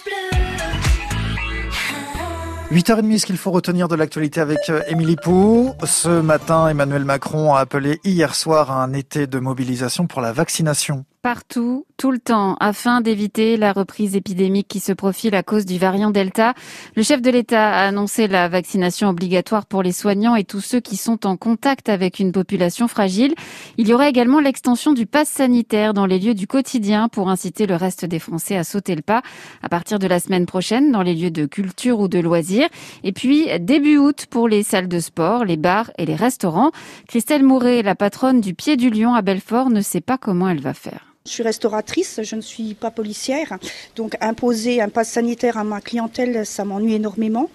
France Bleu. 8h30, ce qu'il faut retenir de l'actualité avec euh, Émilie Pou? Ce matin, Emmanuel Macron a appelé hier soir à un été de mobilisation pour la vaccination partout, tout le temps, afin d'éviter la reprise épidémique qui se profile à cause du variant Delta. Le chef de l'État a annoncé la vaccination obligatoire pour les soignants et tous ceux qui sont en contact avec une population fragile. Il y aura également l'extension du pass sanitaire dans les lieux du quotidien pour inciter le reste des Français à sauter le pas à partir de la semaine prochaine dans les lieux de culture ou de loisirs. Et puis, début août pour les salles de sport, les bars et les restaurants. Christelle Mouret, la patronne du Pied du Lion à Belfort, ne sait pas comment elle va faire. Je suis restauratrice, je ne suis pas policière. Donc imposer un pass sanitaire à ma clientèle, ça m'ennuie énormément.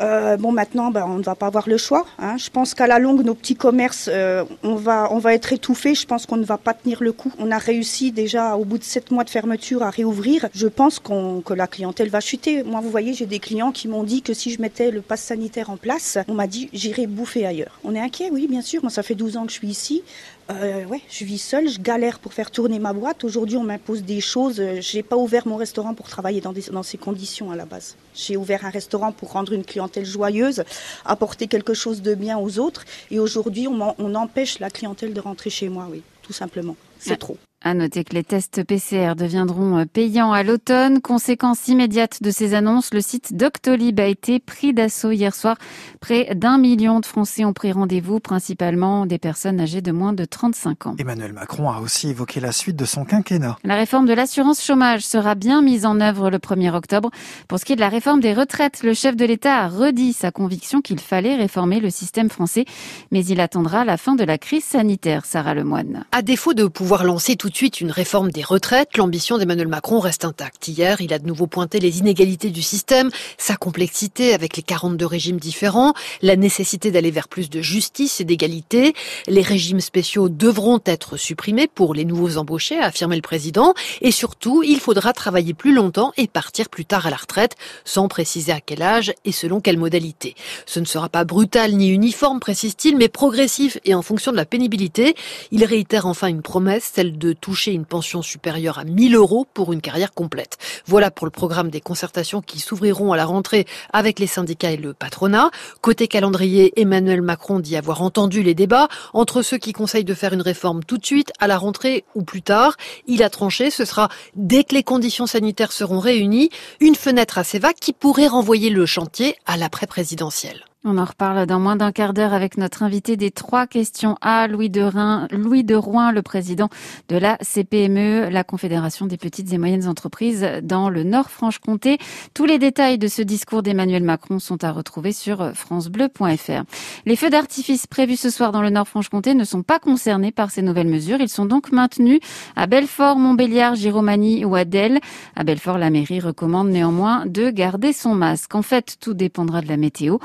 Euh, bon, maintenant, ben, on ne va pas avoir le choix. Hein. Je pense qu'à la longue, nos petits commerces, euh, on va, être étouffés. Je pense qu'on ne va pas tenir le coup. On a réussi déjà, au bout de sept mois de fermeture, à réouvrir. Je pense que la clientèle va chuter. Moi, vous voyez, j'ai des clients qui m'ont dit que si je mettais le pass sanitaire en place, on m'a dit j'irai bouffer ailleurs. On est inquiet, oui, bien sûr. Moi, ça fait 12 ans que je suis ici. Euh, ouais, je vis seule, je galère pour faire tourner ma boîte. Aujourd'hui, on m'impose des choses. J'ai pas ouvert mon restaurant pour travailler dans, dans ces conditions à la base. J'ai ouvert un restaurant pour rendre une clientèle joyeuse, apporter quelque chose de bien aux autres. Et aujourd'hui, on, on empêche la clientèle de rentrer chez moi, oui, tout simplement. C'est trop. À noter que les tests PCR deviendront euh, payants à l'automne. Conséquence immédiate de ces annonces, le site Doctolib a été pris d'assaut hier soir. Près d'un million de Français ont pris rendez-vous, principalement des personnes âgées de moins de 35 ans. Emmanuel Macron a aussi évoqué la suite de son quinquennat. La réforme de l'assurance chômage sera bien mise en œuvre le 1er octobre. Pour ce qui est de la réforme des retraites, le chef de l'État a redit sa conviction qu'il fallait réformer le système français, mais il attendra la fin de la crise sanitaire, Sarah Lemoine. À défaut de pouvoir lancer tout tout de suite une réforme des retraites, l'ambition d'Emmanuel Macron reste intacte. Hier, il a de nouveau pointé les inégalités du système, sa complexité avec les 42 régimes différents, la nécessité d'aller vers plus de justice et d'égalité. Les régimes spéciaux devront être supprimés pour les nouveaux embauchés, a affirmé le président. Et surtout, il faudra travailler plus longtemps et partir plus tard à la retraite, sans préciser à quel âge et selon quelle modalité. Ce ne sera pas brutal ni uniforme, précise-t-il, mais progressif et en fonction de la pénibilité. Il réitère enfin une promesse, celle de toucher une pension supérieure à 1000 euros pour une carrière complète. Voilà pour le programme des concertations qui s'ouvriront à la rentrée avec les syndicats et le patronat. Côté calendrier, Emmanuel Macron dit avoir entendu les débats entre ceux qui conseillent de faire une réforme tout de suite, à la rentrée ou plus tard. Il a tranché, ce sera dès que les conditions sanitaires seront réunies, une fenêtre assez vague qui pourrait renvoyer le chantier à l'après-présidentiel. On en reparle dans moins d'un quart d'heure avec notre invité des trois questions A, Louis de, Rhin, Louis de Rouen, le président de la CPME, la Confédération des petites et moyennes entreprises dans le Nord-Franche-Comté. Tous les détails de ce discours d'Emmanuel Macron sont à retrouver sur francebleu.fr. Les feux d'artifice prévus ce soir dans le Nord-Franche-Comté ne sont pas concernés par ces nouvelles mesures. Ils sont donc maintenus à Belfort, Montbéliard, Giromanie ou Adèle. À Belfort, la mairie recommande néanmoins de garder son masque. En fait, tout dépendra de la météo.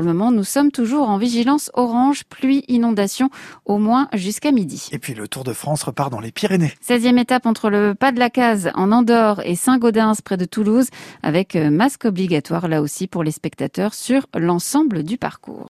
Le moment, nous sommes toujours en vigilance orange, pluie, inondation, au moins jusqu'à midi. Et puis le Tour de France repart dans les Pyrénées. 16e étape entre le pas de la case en Andorre et Saint-Gaudens près de Toulouse, avec euh, masque obligatoire là aussi pour les spectateurs sur l'ensemble du parcours.